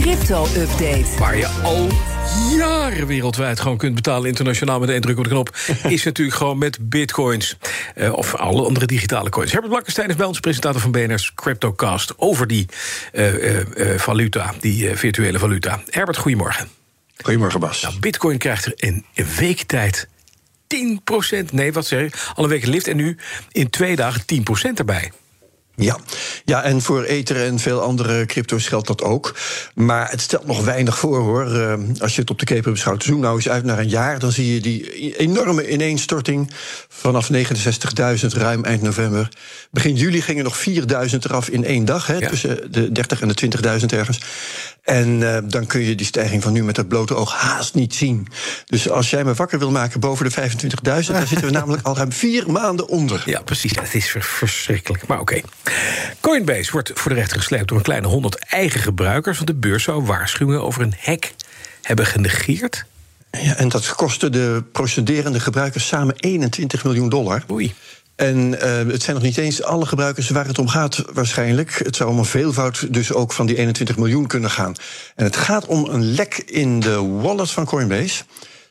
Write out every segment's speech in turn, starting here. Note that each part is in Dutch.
Crypto-update. Waar je al jaren wereldwijd gewoon kunt betalen internationaal met één druk op de knop, is natuurlijk gewoon met bitcoins. Eh, of alle andere digitale coins. Herbert Blankenstein is bij ons presentator van BNR's Cryptocast over die eh, eh, eh, valuta, die virtuele valuta. Herbert, goedemorgen. Goedemorgen, Bas. Nou, bitcoin krijgt er in een week tijd 10%, nee, wat zeg ik, al een week lift en nu in twee dagen 10% erbij. Ja. ja, en voor Ether en veel andere crypto's geldt dat ook. Maar het stelt nog weinig voor, hoor. Uh, als je het op de keper beschouwt. Zoom nou eens uit naar een jaar... dan zie je die enorme ineenstorting vanaf 69.000 ruim eind november. Begin juli gingen nog 4.000 eraf in één dag. Hè, ja. Tussen de 30 en de 20.000 ergens. En uh, dan kun je die stijging van nu met het blote oog haast niet zien. Dus als jij me wakker wil maken boven de 25.000... dan zitten we namelijk al ruim vier maanden onder. Ja, precies. Het is verschrikkelijk. Maar oké. Okay. Coinbase wordt voor de rechter gesleept door een kleine 100 eigen gebruikers... want de beurs zou waarschuwingen over een hack hebben genegeerd. Ja, en dat kostte de procederende gebruikers samen 21 miljoen dollar. Oei. En uh, het zijn nog niet eens alle gebruikers waar het om gaat, waarschijnlijk. Het zou om een veelvoud dus ook van die 21 miljoen kunnen gaan. En het gaat om een lek in de wallet van Coinbase.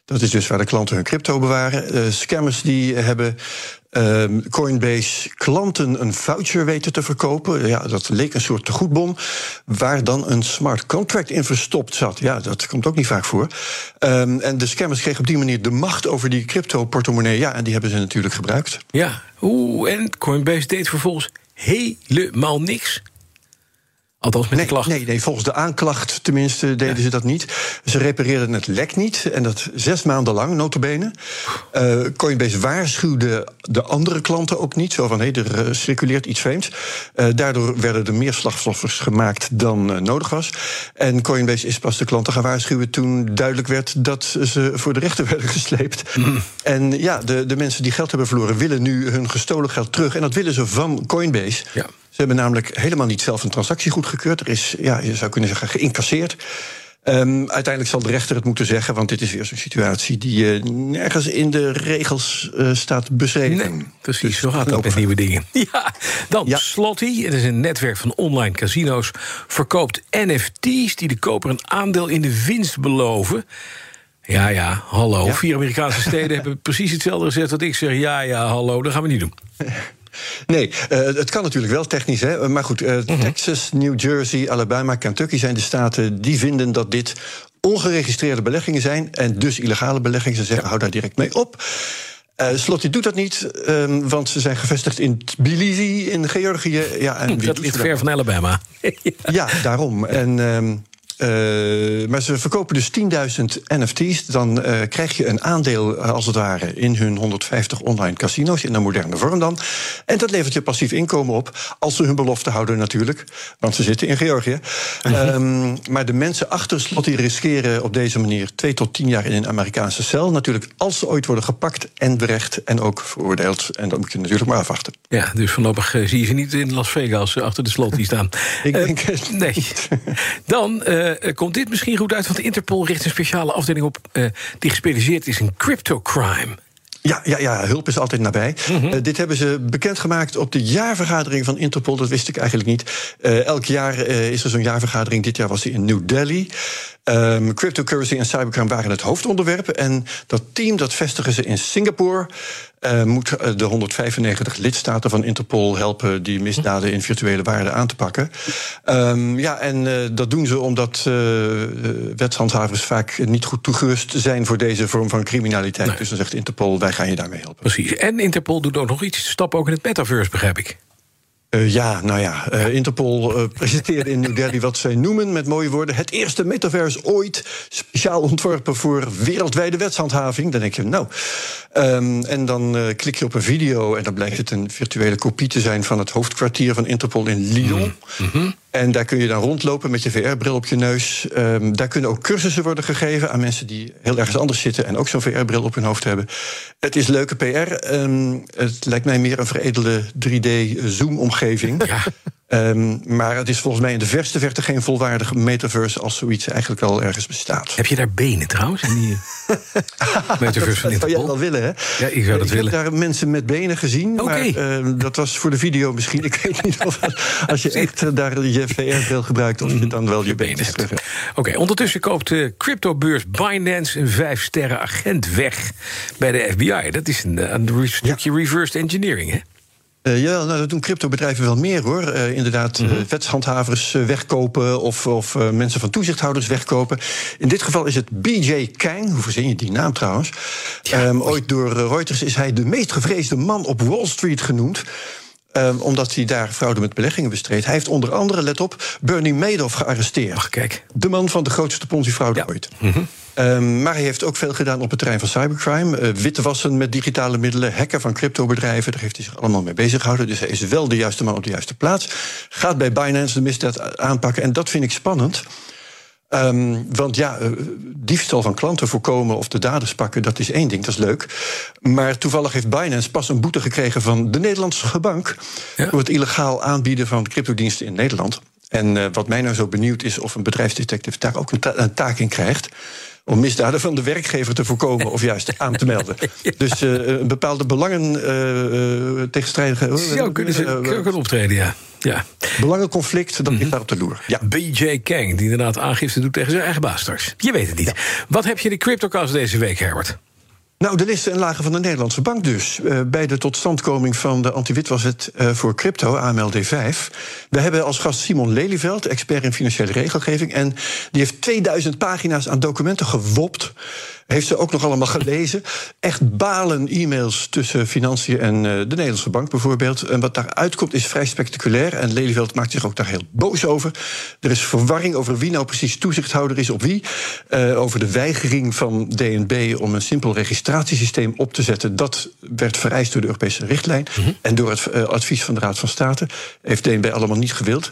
Dat is dus waar de klanten hun crypto bewaren. Uh, scammers die hebben uh, Coinbase klanten een voucher weten te verkopen. Ja, dat leek een soort tegoedbon. Waar dan een smart contract in verstopt zat. Ja, dat komt ook niet vaak voor. Um, en de scammers kregen op die manier de macht over die crypto-portemonnee. Ja, en die hebben ze natuurlijk gebruikt. Ja, oeh, en Coinbase deed vervolgens helemaal niks. Althans met nee, de klacht. Nee, nee, volgens de aanklacht tenminste deden ja. ze dat niet. Ze repareerden het lek niet. En dat zes maanden lang, notabene. Uh, Coinbase waarschuwde de andere klanten ook niet. Zo van, hé, hey, er circuleert iets vreemds. Uh, daardoor werden er meer slachtoffers gemaakt dan uh, nodig was. En Coinbase is pas de klanten gaan waarschuwen... toen duidelijk werd dat ze voor de rechter werden gesleept. Mm. En ja, de, de mensen die geld hebben verloren... willen nu hun gestolen geld terug. En dat willen ze van Coinbase. Ja. Ze hebben namelijk helemaal niet zelf een transactie goedgekeurd. Er is, ja, je zou kunnen zeggen, geïncasseerd. Um, uiteindelijk zal de rechter het moeten zeggen, want dit is weer zo'n situatie die uh, nergens in de regels uh, staat beschreven. Nee, precies, dus zo gaat het met nieuwe dingen. Ja, dan ja. Slotty, het is een netwerk van online casino's, verkoopt NFT's die de koper een aandeel in de winst beloven. Ja, ja, hallo. Ja? Vier Amerikaanse steden hebben precies hetzelfde gezegd wat ik zeg. Ja, ja, hallo, dat gaan we niet doen. Nee, uh, het kan natuurlijk wel technisch, hè. Maar goed, uh, mm -hmm. Texas, New Jersey, Alabama, Kentucky zijn de staten die vinden dat dit ongeregistreerde beleggingen zijn en dus illegale beleggingen. Ze zeggen, ja. hou daar direct mee op. Uh, Slotty doet dat niet, um, want ze zijn gevestigd in Tbilisi, in Georgië. Ja, en dat ligt ver van Alabama. ja. ja, daarom. En um, Uh, maar ze verkopen dus 10.000 NFT's. Dan uh, krijg je een aandeel, als het ware, in hun 150 online casino's. In een moderne vorm dan. En dat levert je passief inkomen op. Als ze hun belofte houden, natuurlijk. Want ze zitten in Georgië. um, maar de mensen achter slot die riskeren op deze manier 2 tot 10 jaar in een Amerikaanse cel. Natuurlijk, als ze ooit worden gepakt en berecht en ook veroordeeld. En dat moet je natuurlijk maar afwachten. Ja, dus voorlopig zie je ze niet in Las Vegas achter de slot die staan. Ik denk het Nee. Dan. Uh, komt dit misschien goed uit, want Interpol richt een speciale afdeling op uh, die gespecialiseerd is in cryptocrime. Ja, ja, ja, hulp is altijd nabij. Mm -hmm. uh, dit hebben ze bekendgemaakt op de jaarvergadering van Interpol. Dat wist ik eigenlijk niet. Uh, elk jaar is er zo'n jaarvergadering. Dit jaar was die in New Delhi. Um, cryptocurrency en cybercrime waren het hoofdonderwerp. En dat team dat vestigen ze in Singapore. Uh, moet de 195 lidstaten van Interpol helpen die misdaden in virtuele waarden aan te pakken. Um, ja, en uh, dat doen ze omdat uh, wetshandhavers vaak niet goed toegerust zijn voor deze vorm van criminaliteit. Nee. Dus dan zegt Interpol: wij gaan je daarmee helpen. Precies. En Interpol doet ook nog iets. Stappen ook in het metaverse, begrijp ik. Uh, ja, nou ja, uh, Interpol uh, presenteerde in New Delhi wat zij noemen met mooie woorden. Het eerste metaverse ooit speciaal ontworpen voor wereldwijde wetshandhaving. Dan denk je, nou. Um, en dan klik je op een video en dan blijkt het een virtuele kopie te zijn van het hoofdkwartier van Interpol in Lyon. Mm -hmm. En daar kun je dan rondlopen met je VR-bril op je neus. Um, daar kunnen ook cursussen worden gegeven aan mensen die heel ergens anders zitten en ook zo'n VR-bril op hun hoofd hebben. Het is leuke PR. Um, het lijkt mij meer een veredelde 3D-zoom-omgeving. Ja. Um, maar het is volgens mij in de verste verte geen volwaardige metaverse als zoiets eigenlijk al ergens bestaat. Heb je daar benen trouwens? In die metaverse van Dat zou jij wel willen, hè? Ja, ik zou dat ik willen. heb daar mensen met benen gezien. Maar uh, dat was voor de video misschien. Ik weet niet of als je echt daar je VR-bril gebruikt, of je dan wel je benen hebt. Oké, okay, ondertussen koopt de cryptobeurs Binance een vijf sterren agent weg bij de FBI. Dat is een, een stukje ja. reversed engineering, hè? Uh, ja, nou, dat doen cryptobedrijven wel meer hoor. Uh, inderdaad, mm -hmm. wetshandhavers wegkopen of, of mensen van toezichthouders wegkopen. In dit geval is het BJ Kang, hoe verzin je die naam trouwens? Ja, um, ooit door Reuters is hij de meest gevreesde man op Wall Street genoemd. Um, omdat hij daar fraude met beleggingen bestreed. Hij heeft onder andere, let op, Bernie Madoff gearresteerd. Ach, kijk. De man van de grootste Ponzi-fraude ja. ooit. Mm -hmm. Um, maar hij heeft ook veel gedaan op het terrein van cybercrime. Uh, witwassen met digitale middelen, hacken van cryptobedrijven. Daar heeft hij zich allemaal mee bezig gehouden. Dus hij is wel de juiste man op de juiste plaats. Gaat bij Binance de misdaad aanpakken. En dat vind ik spannend. Um, want ja, uh, diefstal van klanten voorkomen of de daders pakken, dat is één ding, dat is leuk. Maar toevallig heeft Binance pas een boete gekregen van de Nederlandse bank ja. voor het illegaal aanbieden van cryptodiensten in Nederland. En uh, wat mij nou zo benieuwd is of een bedrijfsdetective daar ook een, ta een taak in krijgt om misdaden van de werkgever te voorkomen of juist aan te melden. ja. Dus uh, een bepaalde belangen uh, tegenstrijdige. Zo kunnen ze kunnen optreden, ja. ja. Belangenconflict, dat mm -hmm. ligt daar op de loer. Ja. BJ Kang, die inderdaad aangifte doet tegen zijn eigen baas straks. Je weet het niet. Ja. Wat heb je in de CryptoCast deze week, Herbert? Nou, de listen en lagen van de Nederlandse bank dus. Uh, bij de totstandkoming van de anti-witwaswet uh, voor crypto, AMLD5. We hebben als gast Simon Lelyveld, expert in financiële regelgeving. En die heeft 2000 pagina's aan documenten gewopt. Heeft ze ook nog allemaal gelezen. Echt balen e-mails tussen financiën en uh, de Nederlandse bank bijvoorbeeld. En wat daaruit komt is vrij spectaculair. En Lelyveld maakt zich ook daar heel boos over. Er is verwarring over wie nou precies toezichthouder is op wie. Uh, over de weigering van DNB om een simpel registratiesysteem op te zetten. Dat werd vereist door de Europese richtlijn. Mm -hmm. En door het uh, advies van de Raad van State. Heeft DNB allemaal niet gewild.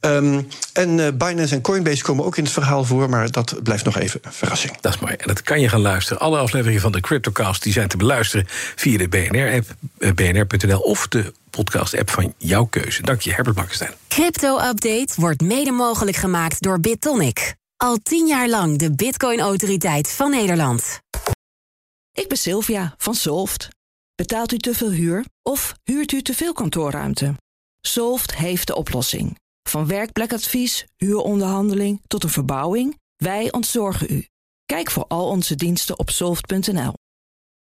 Um, en uh, Binance en Coinbase komen ook in het verhaal voor, maar dat blijft nog even een verrassing. Dat is mooi. En dat kan je gaan luisteren. Alle afleveringen van de Cryptocast die zijn te beluisteren via de BNR-app, uh, bnr.nl of de podcast-app van jouw keuze. Dank je, Herbert Bakkenstein. Crypto-update wordt mede mogelijk gemaakt door BitTonic. Al tien jaar lang de Bitcoin-autoriteit van Nederland. Ik ben Sylvia van Solft. Betaalt u te veel huur of huurt u te veel kantoorruimte? Solft heeft de oplossing. Van werkplekadvies, huuronderhandeling tot een verbouwing, wij ontzorgen u. Kijk voor al onze diensten op soft.nl.